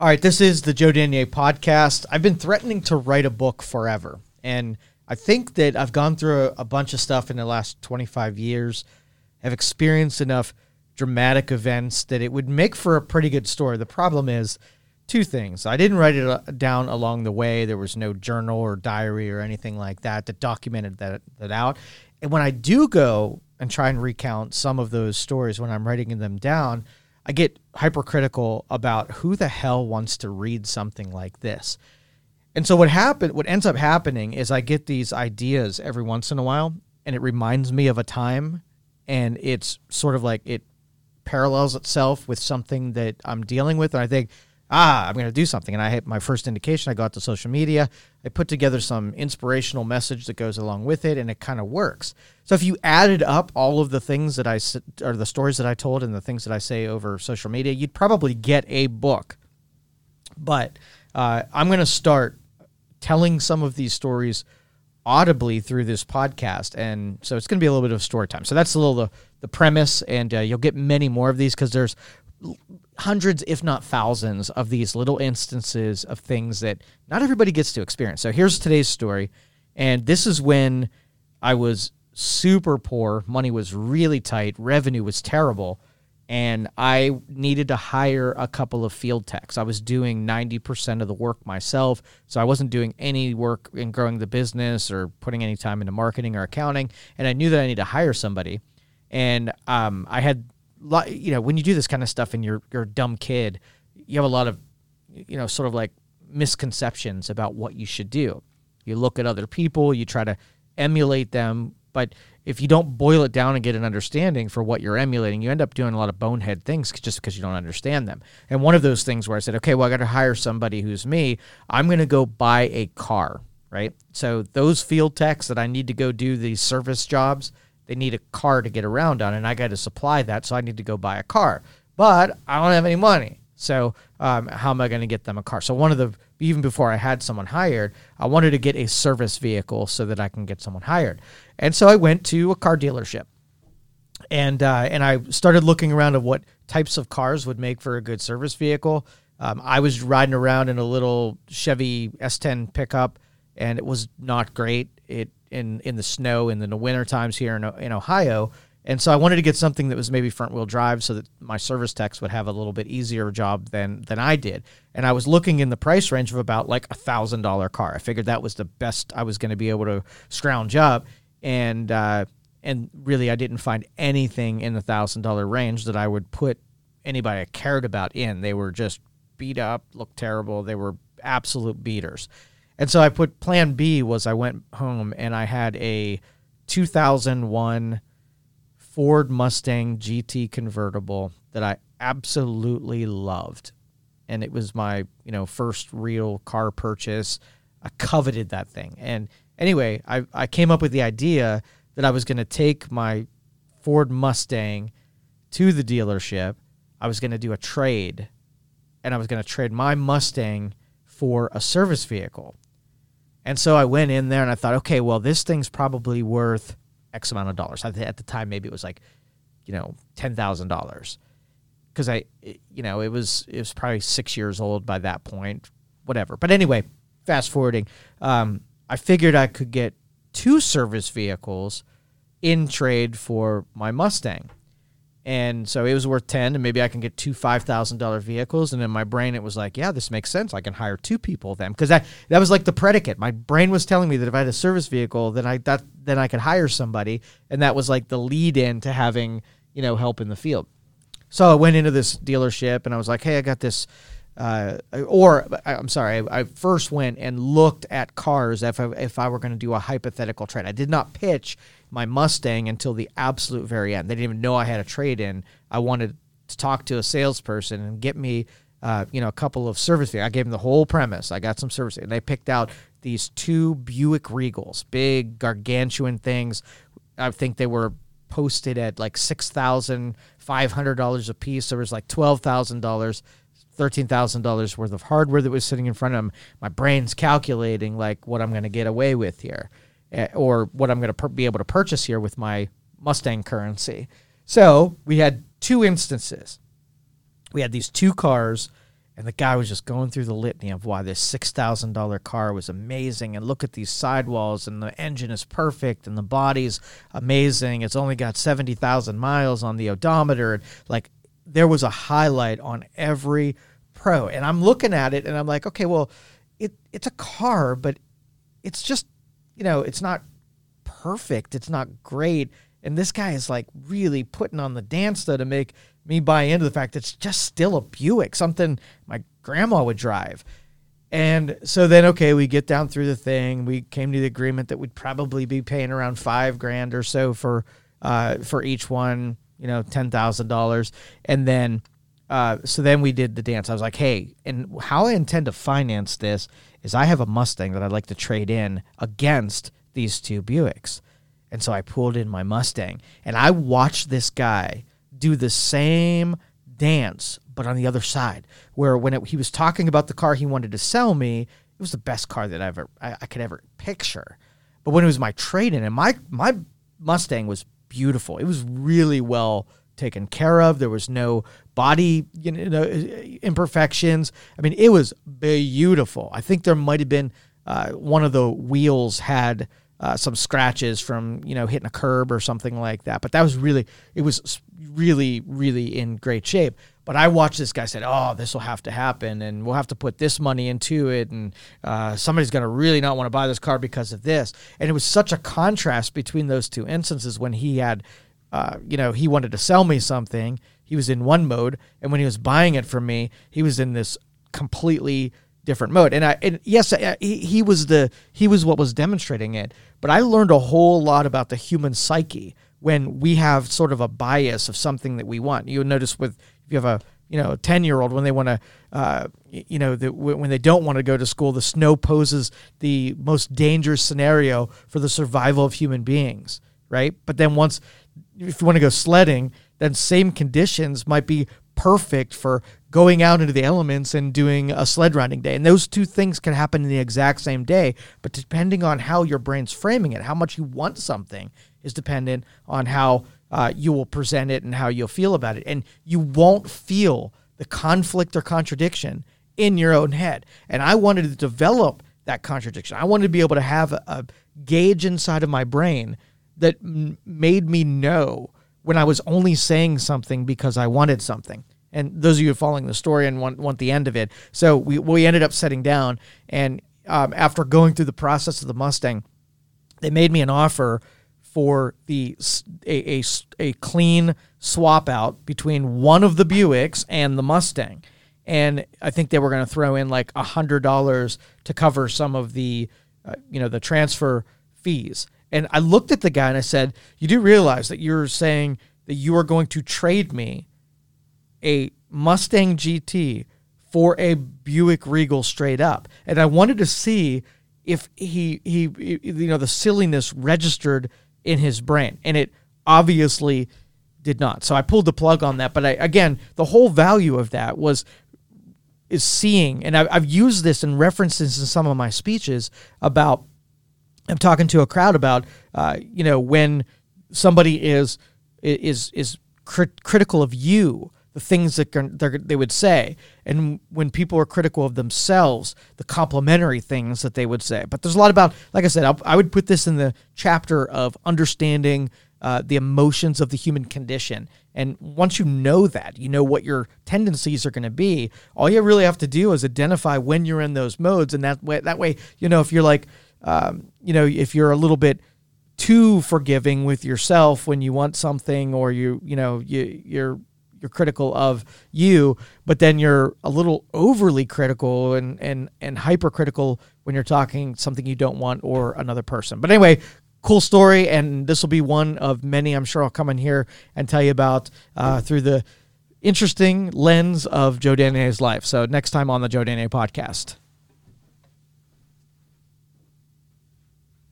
All right, this is the Joe Daniel podcast. I've been threatening to write a book forever. And I think that I've gone through a, a bunch of stuff in the last 25 years, have experienced enough dramatic events that it would make for a pretty good story. The problem is two things. I didn't write it uh, down along the way. There was no journal or diary or anything like that that documented that, that out. And when I do go and try and recount some of those stories when I'm writing them down, I get hypercritical about who the hell wants to read something like this. And so what happened what ends up happening is I get these ideas every once in a while and it reminds me of a time and it's sort of like it parallels itself with something that I'm dealing with and I think ah, I'm going to do something. And I hit my first indication. I got to social media. I put together some inspirational message that goes along with it, and it kind of works. So if you added up all of the things that I or the stories that I told and the things that I say over social media, you'd probably get a book. But uh, I'm going to start telling some of these stories audibly through this podcast, and so it's going to be a little bit of story time. So that's a little the the premise, and uh, you'll get many more of these because there's hundreds, if not thousands, of these little instances of things that not everybody gets to experience. So here's today's story. And this is when I was super poor. Money was really tight. Revenue was terrible. And I needed to hire a couple of field techs. I was doing 90% of the work myself. So I wasn't doing any work in growing the business or putting any time into marketing or accounting. And I knew that I needed to hire somebody. And um, I had you know, when you do this kind of stuff and you're you're a dumb kid, you have a lot of, you know, sort of like misconceptions about what you should do. You look at other people, you try to emulate them, but if you don't boil it down and get an understanding for what you're emulating, you end up doing a lot of bonehead things just because you don't understand them. And one of those things where I said, okay, well, I got to hire somebody who's me. I'm going to go buy a car, right? So those field techs that I need to go do these service jobs, they need a car to get around on, and I got to supply that, so I need to go buy a car. But I don't have any money. So um, how am I going to get them a car? So one of the even before I had someone hired, I wanted to get a service vehicle so that I can get someone hired. And so I went to a car dealership, and uh, and I started looking around at what types of cars would make for a good service vehicle. Um, I was riding around in a little Chevy S10 pickup, and it was not great. It in in the snow in the winter times here in, in Ohio. And so I wanted to get something that was maybe front wheel drive so that my service techs would have a little bit easier job than than I did. And I was looking in the price range of about like a thousand dollar car. I figured that was the best I was going to be able to scrounge up. And uh, and really, I didn't find anything in the thousand dollar range that I would put anybody I cared about in. They were just beat up, looked terrible. They were absolute beaters. And so I put plan B was I went home and I had a 2001 Ford Mustang GT convertible that I absolutely loved. And it was my, you know, first real car purchase. I coveted that thing. And anyway, I, I came up with the idea that I was going to take my Ford Mustang to the dealership. I was going to do a trade and I was going to trade my Mustang for a service vehicle. And so I went in there and I thought, okay, well, this thing's probably worth X amount of dollars. At the time, maybe it was like, you know, ten thousand dollars, because I, you know, it was it was probably six years old by that point, whatever. But anyway, fast forwarding, um, I figured I could get two service vehicles in trade for my Mustang. And so it was worth 10 and maybe I can get two $5,000 vehicles. And in my brain, it was like, yeah, this makes sense. I can hire two people then. Cause that, that was like the predicate. My brain was telling me that if I had a service vehicle, then I, that, then I could hire somebody. And that was like the lead in to having, you know, help in the field. So I went into this dealership and I was like, hey, I got this, uh, or I'm sorry, I, I, first went and looked at cars if I, if I were going to do a hypothetical trade. I did not pitch my Mustang until the absolute very end. They didn't even know I had a trade in. I wanted to talk to a salesperson and get me, uh, you know, a couple of service. I gave them the whole premise. I got some service, and they picked out these two Buick Regals, big gargantuan things. I think they were posted at like six thousand five hundred dollars a piece. There was like twelve thousand dollars. $13,000 worth of hardware that was sitting in front of them. My brain's calculating like what I'm going to get away with here. Eh, or what I'm going to per- be able to purchase here with my Mustang currency. So we had two instances. We had these two cars, And the guy was just going through the litany of why this $6,000 car was amazing. And look at these sidewalls, and the engine is perfect, and the body's amazing. It's only got 70,000 miles on the odometer. Like, there was a highlight on every pro. And I'm looking at it, and I'm like, okay, well, it, it's a car, but it's just, you know, it's not perfect. It's not great. And this guy is like really putting on the dance though to make me buy into the fact that it's just still a Buick, something my grandma would drive. And so then, okay, we get down through the thing. We came to the agreement that we'd probably be paying around five grand or so for uh, for each one, you know, ten thousand dollars. And then, uh, so then we did the dance. I was like, hey, and how I intend to finance this is I have a Mustang that I'd like to trade in against these two Buicks. And so I pulled in my Mustang and I watched this guy do the same dance, but on the other side, where when it, he was talking about the car he wanted to sell me, it was the best car that I ever I, I could ever picture. But when it was my trade in, and my my Mustang was beautiful. It was really well taken care of. There was no body you know, imperfections. I mean, it was beautiful. I think there might have been uh, one of the wheels had uh, some scratches from you know hitting a curb or something like that. But that was really it was really really in great shape. But I watched this guy said, "Oh, this will have to happen, and we'll have to put this money into it, and uh, somebody's going to really not want to buy this car because of this." And it was such a contrast between those two instances when he had, uh, you know, he wanted to sell me something. He was in one mode, and when he was buying it from me, he was in this completely different mode. And I and yes, he, he was the he was what was demonstrating it. But I learned a whole lot about the human psyche when we have sort of a bias of something that we want. You'll notice with if you have a you know a 10 year old when they want to uh, you know the, when they don't want to go to school the snow poses the most dangerous scenario for the survival of human beings right but then once if you want to go sledding then same conditions might be perfect for going out into the elements and doing a sled riding day. And those two things can happen in the exact same day, but depending on how your brain's framing it, how much you want something is dependent on how uh, you will present it and how you'll feel about it. And you won't feel the conflict or contradiction in your own head. And I wanted to develop that contradiction. I wanted to be able to have a, a gauge inside of my brain that made me know when I was only saying something because I wanted something. And those of you following the story and want, want the end of it. So we, we ended up setting down. And um, after going through the process of the Mustang, they made me an offer for the a, a, a clean swap out between one of the Buicks and the Mustang. And I think they were going to throw in like a hundred dollars to cover some of the, uh, you know, the transfer fees. And I looked at the guy and I said, You do realize that you're saying that you are going to trade me a Mustang GT for a Buick Regal straight up. And I wanted to see if he, he, you know, the silliness registered in his brain. And it obviously did not. So I pulled the plug on that. But I, again, the whole value of that was is seeing, and I've, used this and referenced this in some of my speeches about I'm talking to a crowd about, uh, you know, when somebody is is is crit- critical of you, the things that they would say, and when people are critical of themselves, the complimentary things that they would say. But there's a lot about, like I said, I'll, i would put this in the chapter of understanding uh, the emotions of the human condition. And once you know that, you know what your tendencies are going to be. All you really have to do is identify when you're in those modes, and that way, that way, you know, if you're like um, you know, if you're a little bit too forgiving with yourself when you want something, or you, you know, you you're you're critical of you, but then you're a little overly critical and and and hypercritical when you're talking something you don't want or another person. But anyway, cool story, and this will be one of many. I'm sure I'll come in here and tell you about uh, through the interesting lens of Joe Daniel's life. So next time on the Joe Daniel podcast.